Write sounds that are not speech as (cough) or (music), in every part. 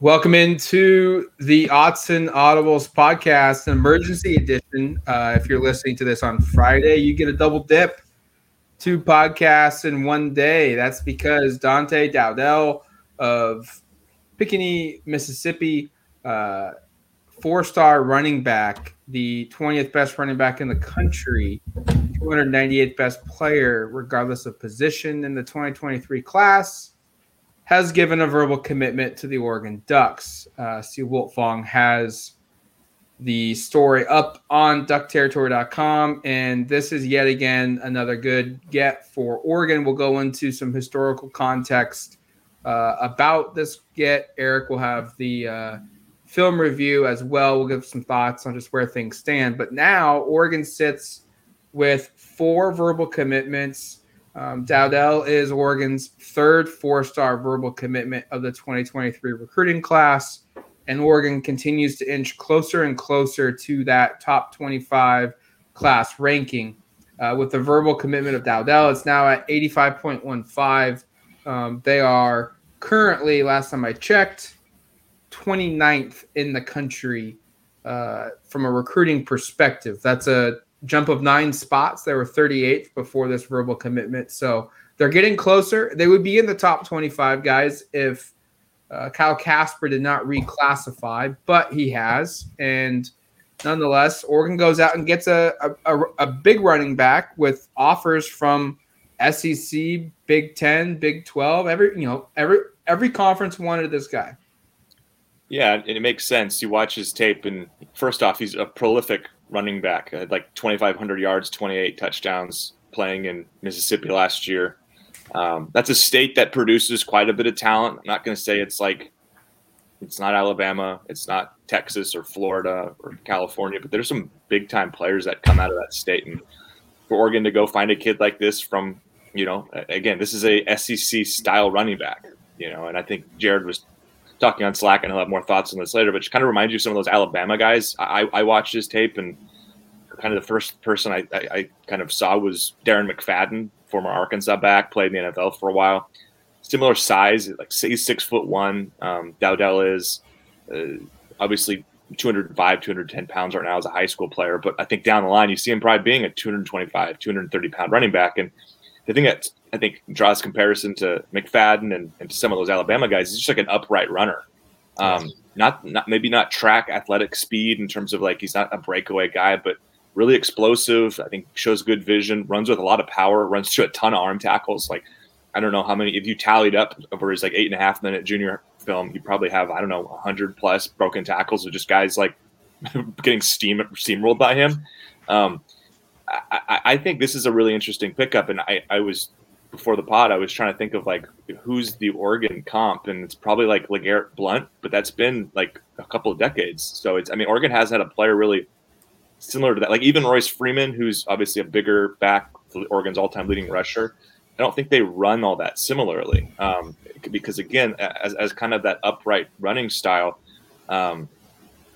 Welcome into the Autzen Audibles podcast, an emergency edition. Uh, if you're listening to this on Friday, you get a double dip, two podcasts in one day. That's because Dante Dowdell of Picayune, Mississippi, uh, four star running back, the 20th best running back in the country, 298th best player, regardless of position in the 2023 class has given a verbal commitment to the Oregon Ducks. Uh, Steve Wiltfong has the story up on duckterritory.com, and this is yet again another good get for Oregon. We'll go into some historical context uh, about this get. Eric will have the uh, film review as well. We'll give some thoughts on just where things stand. But now Oregon sits with four verbal commitments um, Dowdell is Oregon's third four star verbal commitment of the 2023 recruiting class, and Oregon continues to inch closer and closer to that top 25 class ranking. Uh, with the verbal commitment of Dowdell, it's now at 85.15. Um, they are currently, last time I checked, 29th in the country uh, from a recruiting perspective. That's a jump of nine spots. They were 38th before this verbal commitment. So they're getting closer. They would be in the top 25 guys if uh, Kyle Casper did not reclassify, but he has. And nonetheless, Oregon goes out and gets a, a, a big running back with offers from SEC, Big Ten, Big Twelve. Every you know every every conference wanted this guy. Yeah, and it makes sense. You watch his tape, and first off, he's a prolific running back, uh, like 2,500 yards, 28 touchdowns playing in Mississippi last year. Um, that's a state that produces quite a bit of talent. I'm not going to say it's like it's not Alabama, it's not Texas or Florida or California, but there's some big time players that come out of that state. And for Oregon to go find a kid like this from, you know, again, this is a SEC style running back, you know, and I think Jared was talking on Slack, and he'll have more thoughts on this later. But it kind of reminds you of some of those Alabama guys. I, I watched his tape, and kind of the first person I, I, I, kind of saw was Darren McFadden, former Arkansas back, played in the NFL for a while. Similar size, like he's six foot one. Um, Dowdell is uh, obviously 205, 210 pounds right now as a high school player. But I think down the line, you see him probably being a 225, 230 pound running back. And the thing that I think draws comparison to McFadden and, and to some of those Alabama guys is just like an upright runner. Um, not, not maybe not track athletic speed in terms of like he's not a breakaway guy, but really explosive. I think shows good vision, runs with a lot of power, runs to a ton of arm tackles. Like I don't know how many. If you tallied up over his like eight and a half minute junior film, you probably have I don't know hundred plus broken tackles of just guys like (laughs) getting steam steamrolled by him. Um, I, I, think this is a really interesting pickup, and I, I was before the pod, I was trying to think of like who's the Oregon comp, and it's probably like LeGarrette Blunt, but that's been like a couple of decades. So it's I mean Oregon has had a player really similar to that, like even Royce Freeman, who's obviously a bigger back, Oregon's all-time leading rusher. I don't think they run all that similarly um, because again, as, as kind of that upright running style, um,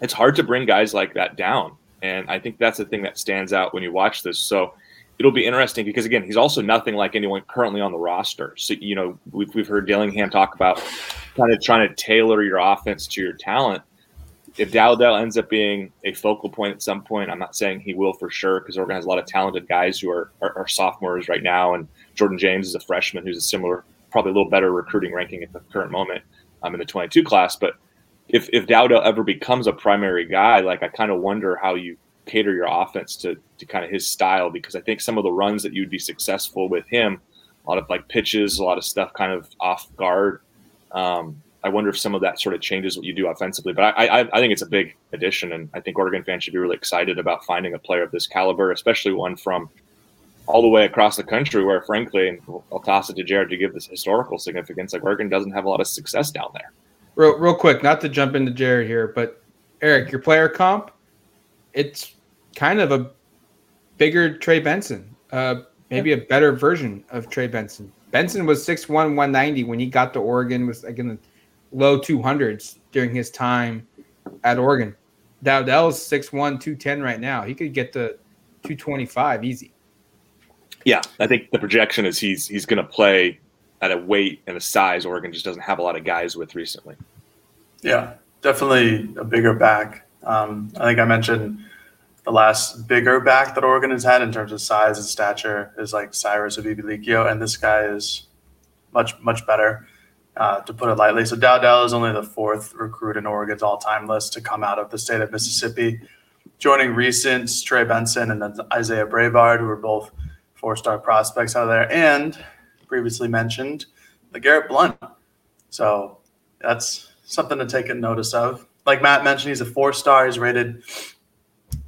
it's hard to bring guys like that down. And I think that's the thing that stands out when you watch this. So it'll be interesting because again, he's also nothing like anyone currently on the roster. So you know, we've we've heard Dillingham talk about kind of trying to tailor your offense to your talent. If Dowdell ends up being a focal point at some point, I'm not saying he will for sure because Oregon has a lot of talented guys who are, are, are sophomores right now, and Jordan James is a freshman who's a similar, probably a little better recruiting ranking at the current moment um, in the 22 class. But if if Dowdell ever becomes a primary guy, like I kind of wonder how you cater your offense to to kind of his style because I think some of the runs that you'd be successful with him, a lot of like pitches, a lot of stuff kind of off guard. Um, I wonder if some of that sort of changes what you do offensively. But I, I, I think it's a big addition, and I think Oregon fans should be really excited about finding a player of this caliber, especially one from all the way across the country, where frankly, I'll toss it to Jared to give this historical significance. Like Oregon doesn't have a lot of success down there. Real, real quick, not to jump into Jared here, but Eric, your player comp, it's kind of a bigger Trey Benson, uh, maybe a better version of Trey Benson. Benson was 6'1", 190 when he got to Oregon, was like in the low 200s during his time at Oregon. Dowdell's 6'1", 210 right now. He could get to 225 easy. Yeah, I think the projection is he's he's going to play at a weight and a size Oregon just doesn't have a lot of guys with recently. Yeah, definitely a bigger back. Um, I think I mentioned the last bigger back that Oregon has had in terms of size and stature is like Cyrus Habibi and this guy is much much better. Uh, to put it lightly, so Dowdell is only the fourth recruit in Oregon's all-time list to come out of the state of Mississippi, joining recent Trey Benson and Isaiah Brevard, who are both four-star prospects out of there, and previously mentioned LeGarrette Blunt. So that's something to take a notice of. Like Matt mentioned, he's a four-star. He's rated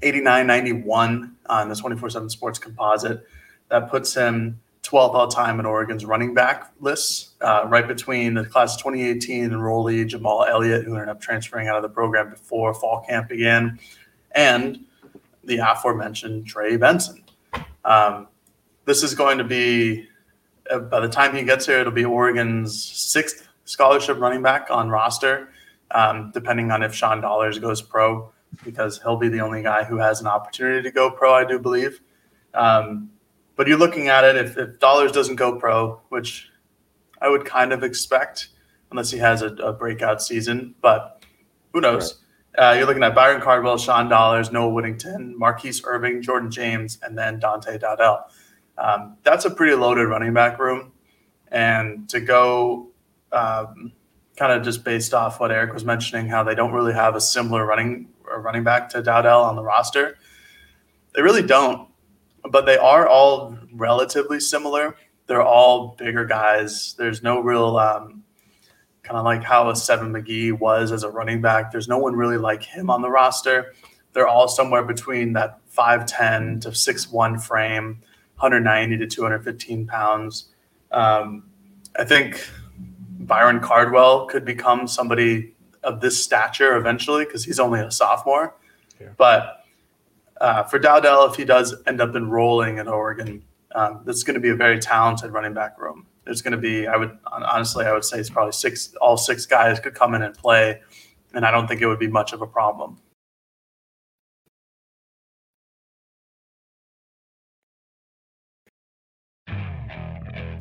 8991 on the 24 7 sports composite. That puts him 12th all time in Oregon's running back lists, uh, right between the class of 2018 enrollee Jamal Elliott, who ended up transferring out of the program before fall camp began, and the aforementioned Trey Benson. Um, this is going to be, by the time he gets here, it'll be Oregon's sixth scholarship running back on roster, um, depending on if Sean Dollars goes pro because he'll be the only guy who has an opportunity to go pro, I do believe. Um, but you're looking at it if, if Dollars doesn't go pro, which I would kind of expect, unless he has a, a breakout season. But who knows? Right. Uh, you're looking at Byron Cardwell, Sean Dollars, Noah Whittington, Marquise Irving, Jordan James, and then Dante Dowdell. Um, that's a pretty loaded running back room. And to go um, kind of just based off what Eric was mentioning, how they don't really have a similar running running back to Dowdell on the roster. They really don't, but they are all relatively similar. They're all bigger guys. There's no real um, kind of like how a Seven McGee was as a running back. There's no one really like him on the roster. They're all somewhere between that 5'10 to 6'1 frame, 190 to 215 pounds. Um, I think Byron Cardwell could become somebody of this stature eventually because he's only a sophomore. Yeah. But uh, for Dowdell, if he does end up enrolling at Oregon, um, that's going to be a very talented running back room. There's going to be, I would honestly, I would say it's probably six, all six guys could come in and play, and I don't think it would be much of a problem.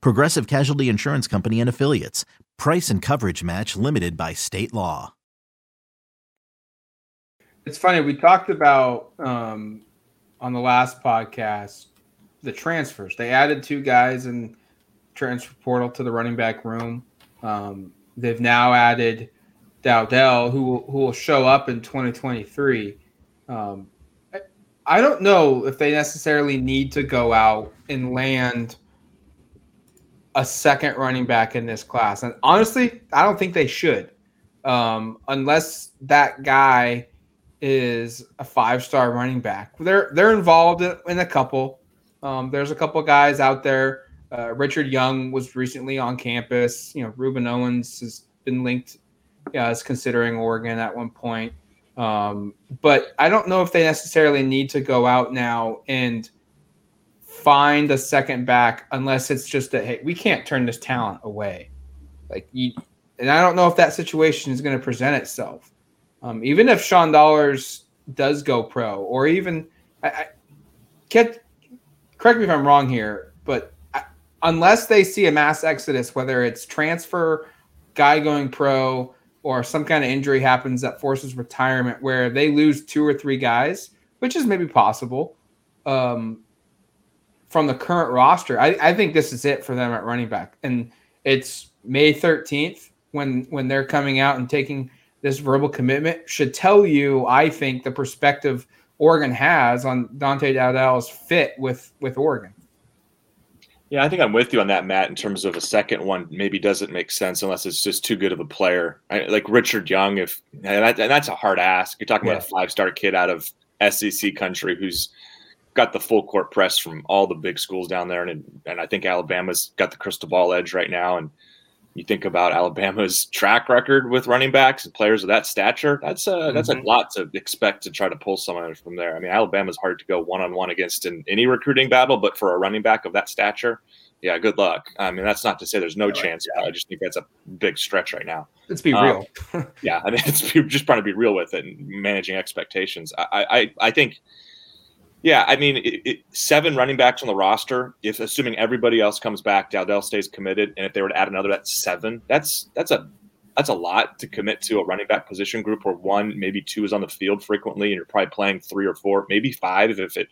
Progressive Casualty Insurance Company and Affiliates. Price and coverage match limited by state law. It's funny. We talked about um, on the last podcast the transfers. They added two guys in transfer portal to the running back room. Um, they've now added Dowdell, who will, who will show up in 2023. Um, I, I don't know if they necessarily need to go out and land a second running back in this class. And honestly, I don't think they should, um, unless that guy is a five star running back. They're they're involved in a couple. Um, there's a couple guys out there. Uh, Richard Young was recently on campus. You know, Rueben Owens has been linked yeah, as considering Oregon at one point. Um, but I don't know if they necessarily need to go out now and find a second back unless it's just that hey, we can't turn this talent away. Like you, and I don't know if that situation is going to present itself. Um, even if Sean Dollars does go pro, or even I, I get, correct me if I'm wrong here, but I, unless they see a mass exodus, whether it's transfer, guy going pro, or some kind of injury happens that forces retirement, where they lose two or three guys, which is maybe possible. Um, from the current roster, I, I think this is it for them at running back, and it's May 13th when when they're coming out and taking this verbal commitment should tell you, I think, the perspective Oregon has on Dante Dowdell's fit with with Oregon. Yeah, I think I'm with you on that, Matt. In terms of a second one, maybe doesn't make sense unless it's just too good of a player, I, like Richard Young. If and, that, and, that's a hard ask. You're talking yeah. about a five star kid out of SEC country who's got the full court press from all the big schools down there, and and I think Alabama's got the crystal ball edge right now. And you think about Alabama's (laughs) track record with running backs and players of that stature. That's a mm-hmm. that's a mm-hmm. lot to expect to try to pull someone from there. I mean, Alabama's hard to go one on one against in any recruiting battle, but for a running back of that stature, yeah, good luck. I mean, that's not to say there's no yeah, chance. Yeah. I just think that's a big stretch right now. Let's be um, real. (laughs) yeah, (laughs) I mean, it's just trying to be real with it and managing expectations. I I, I think yeah, I mean, it, it, seven running backs on the roster. If assuming everybody else comes back, Dowdell stays committed, and if they were to add another, that's seven. That's that's a that's a lot to commit to a running back position group where one, maybe two is on the field frequently, and you're probably playing three or four, maybe five if it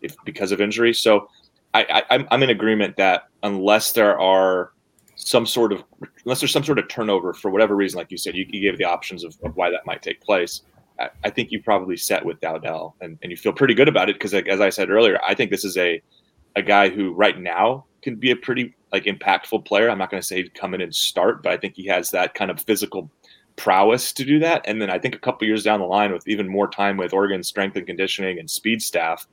if because of injury. So, I, I I'm in agreement that unless there are some sort of unless there's some sort of turnover for whatever reason, like you said, you, you gave the options of, of why that might take place. I, think you probably set with Dowdell and, and you feel pretty good about it because, like, as I said earlier, I think this is a a guy who right now can be a pretty like impactful player. I'm not going to say he'd come in and start, but I think he has that kind of physical prowess to do that. And then I think a couple years down the line, with even more time with Oregon strength and conditioning and speed staff,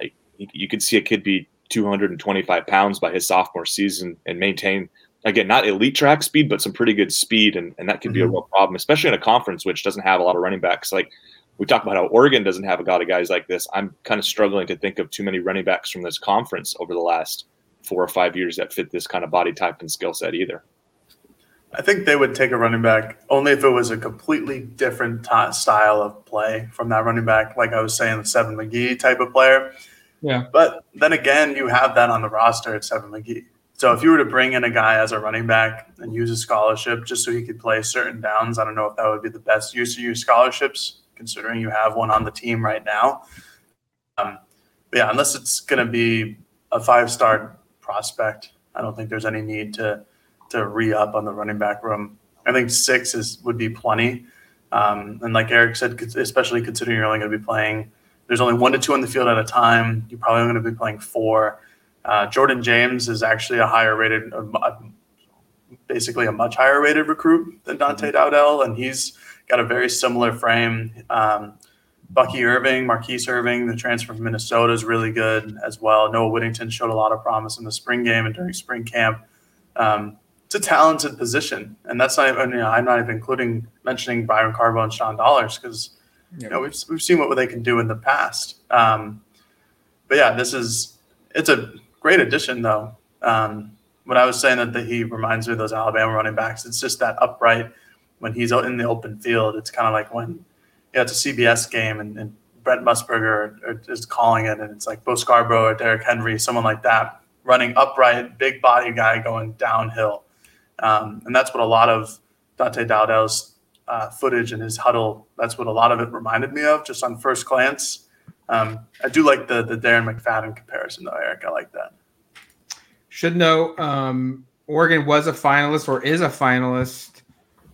like you could see a kid be 225 pounds by his sophomore season and maintain again, not elite track speed, but some pretty good speed, and, and that could be mm-hmm. a real problem, especially in a conference which doesn't have a lot of running backs. Like we talked about how Oregon doesn't have a lot of guys like this. I'm kind of struggling to think of too many running backs from this conference over the last four or five years that fit this kind of body type and skill set either. I think they would take a running back only if it was a completely different t- style of play from that running back. Like I was saying, the Seven McGee type of player. Yeah. But then again, you have that on the roster at Seven McGee. So if you were to bring in a guy as a running back and use a scholarship just so he could play certain downs, I don't know if that would be the best use of your scholarships, considering you have one on the team right now. Um, but yeah, unless it's going to be a five-star prospect, I don't think there's any need to to re up on the running back room. I think six is would be plenty. Um, and like Eric said, especially considering you're only going to be playing, there's only one to two on the field at a time. You're probably only going to be playing four. Uh, Jordan James is actually a higher rated, uh, basically a much higher rated recruit than Dante mm-hmm. Dowdell, and he's got a very similar frame. Um, Bucky Irving, Marquise Irving, the transfer from Minnesota is really good as well. Noah Whittington showed a lot of promise in the spring game and during spring camp. Um, it's a talented position, and that's not even. You know, I'm not even including mentioning Byron Cardwell and Sean Dollars because you know we've we've seen what they can do in the past. Um, but yeah, this is it's a great addition, though. Um, when I was saying that the, he reminds me of those Alabama running backs, it's just that upright when he's in the open field. It's kind of like when yeah, it's a CBS game and, and Brent Musburger is calling it, and it's like Bo Scarborough or Derrick Henry, someone like that, running upright, big body guy going downhill. Um, and that's what a lot of Dante Dowdell's uh, footage in his Hudl, that's what a lot of it reminded me of just on first glance. Um, I do like the the Darren McFadden comparison though, Eric. I like that. Should know um, Oregon was a finalist or is a finalist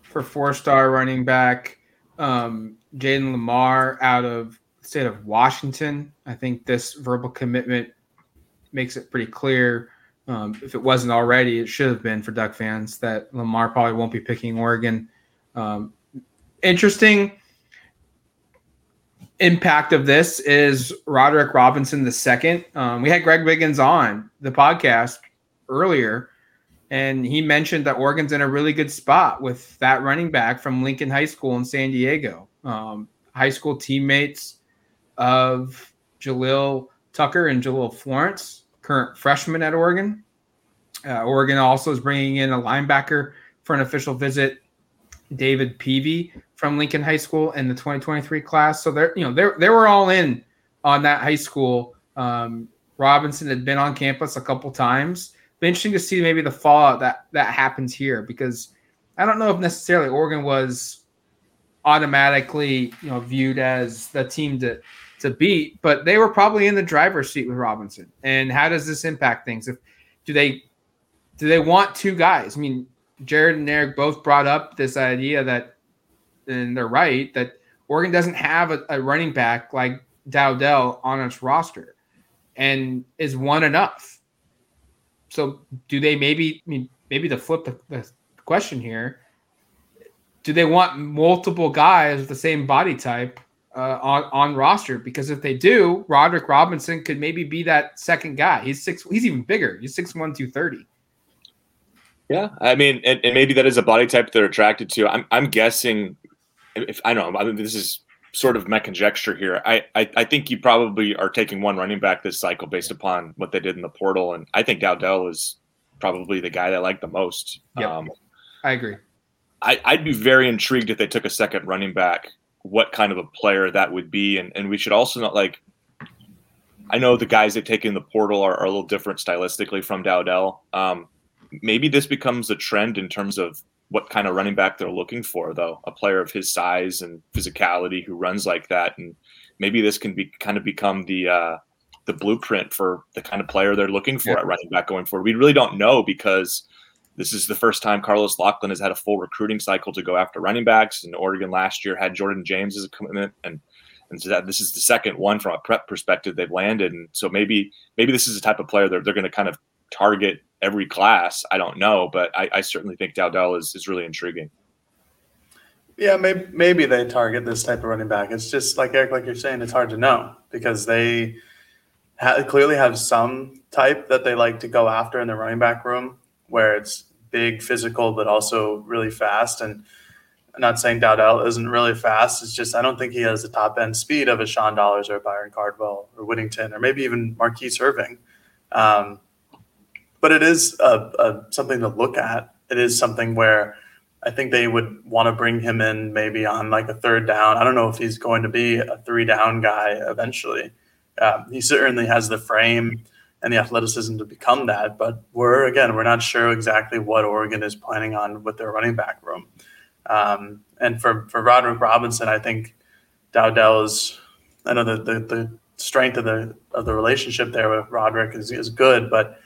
for four star running back um, Jayden Limar out of the state of Washington. I think this verbal commitment makes it pretty clear. Um, if it wasn't already, it should have been for Duck fans that Limar probably won't be picking Oregon. Um, interesting impact of this is Roderick Robinson the second. Um, we had Greg Biggins on the podcast earlier, and he mentioned that Oregon's in a really good spot with that running back from Lincoln High School in San Diego. Um, high school teammates of Jalil Tucker and Jahlil Florence. current freshman at Oregon. Uh, Oregon also is bringing in a linebacker for an official visit, David Peavy from Lincoln High School in the 2023 class. So they're you know they they were all in on that high school. Um, Robinson had been on campus a couple times. Be interesting to see maybe the fallout that that happens here because I don't know if necessarily Oregon was automatically you know viewed as the team to to beat, but they were probably in the driver's seat with Robinson. And how does this impact things? If do they do they want two guys? I mean, Jared and Eric both brought up this idea that, and they're right that Oregon doesn't have a, a running back like Dowdell on its roster, and is one enough? So do they maybe? I mean, maybe to flip the, the question here, do they want multiple guys with the same body type uh, on on roster? Because if they do, Roderick Robinson could maybe be that second guy. He's six. He's even bigger. He's six one two thirty. Yeah, I mean, and, and maybe that is a body type they're attracted to. I'm I'm guessing. If I know, I mean, this is sort of my conjecture here. I, I, I think you probably are taking one running back this cycle based upon what they did in the portal, and I think Dowdell is probably the guy that I like the most. Yep. Um, I agree. I, I'd be very intrigued if they took a second running back. What kind of a player that would be, and and we should also not like. I know the guys that take in the portal are, are a little different stylistically from Dowdell. Um, maybe this becomes a trend in terms of what kind of running back they're looking for, though. A player of his size and physicality who runs like that, and maybe this can be kind of become the uh, the blueprint for the kind of player they're looking for yeah. at running back going forward. We really don't know because this is the first time Carlos Locklyn has had a full recruiting cycle to go after running backs. And Oregon last year had Jordan James as a commitment, and and so that this is the second one from a prep perspective they've landed. And so maybe maybe this is the type of player they're they're going to kind of target every class. I don't know, but I, I certainly think Dowdell is is really intriguing. Yeah, maybe maybe they target this type of running back. It's just like Eric, like you're saying, it's hard to know because they ha- clearly have some type that they like to go after in the running back room where it's big, physical, but also really fast. And I'm not saying Dowdell isn't really fast. It's just I don't think he has the top end speed of a Sean Dollars or Byron Cardwell or Whittington or maybe even Marquise Irving. Um, but it is something to look at. It is something where I think they would want to bring him in maybe on like a third down. I don't know if he's going to be a three down guy eventually. Um, he certainly has the frame and the athleticism to become that. But we're again, we're not sure exactly what Oregon is planning on with their running back room. Um, and for for Roderick Robinson, I think Dowdell is. I know the, the, the strength of the of the relationship there with Roderick is, is good, but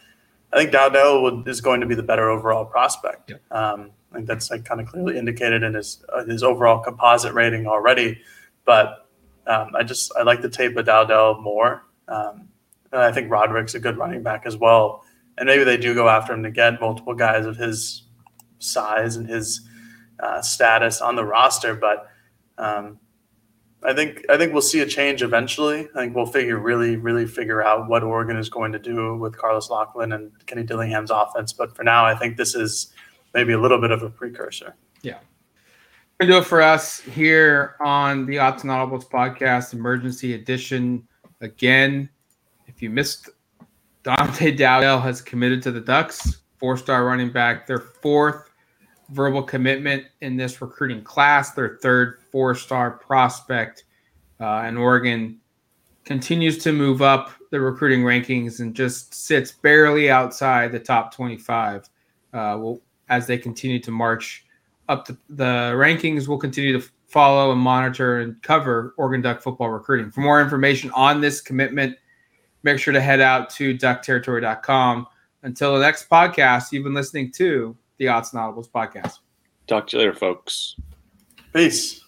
I think Dowdell would, is going to be the better overall prospect. Yeah. Um, I think that's like kind of clearly indicated in his uh, his overall composite rating already. But um, I just I like the tape of Dowdell more. Um, and I think Roderick's a good running back as well. And maybe they do go after him to get multiple guys of his size and his uh, status on the roster. But um, I think I think we'll see a change eventually. I think we'll figure really really figure out what Oregon is going to do with Carlos Locklyn and Kenny Dillingham's offense. But for now, I think this is maybe a little bit of a precursor. Yeah. We do it for us here on the Autzen Audibles podcast, emergency edition. Again, if you missed, Dante Dowdell has committed to the Ducks, four star running back, their fourth verbal commitment in this recruiting class, their third four star prospect. Uh, and Oregon continues to move up the recruiting rankings and just sits barely outside the top 25. Uh, well, as they continue to march up the, the rankings, we'll continue to follow and monitor and cover Oregon Duck football recruiting. For more information on this commitment, make sure to head out to duckterritory.com. Until the next podcast, you've been listening to the Autzen Audibles podcast. Talk to you later, folks. Peace.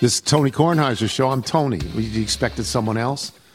This is Tony Kornheiser's show. I'm Tony. You expected someone else?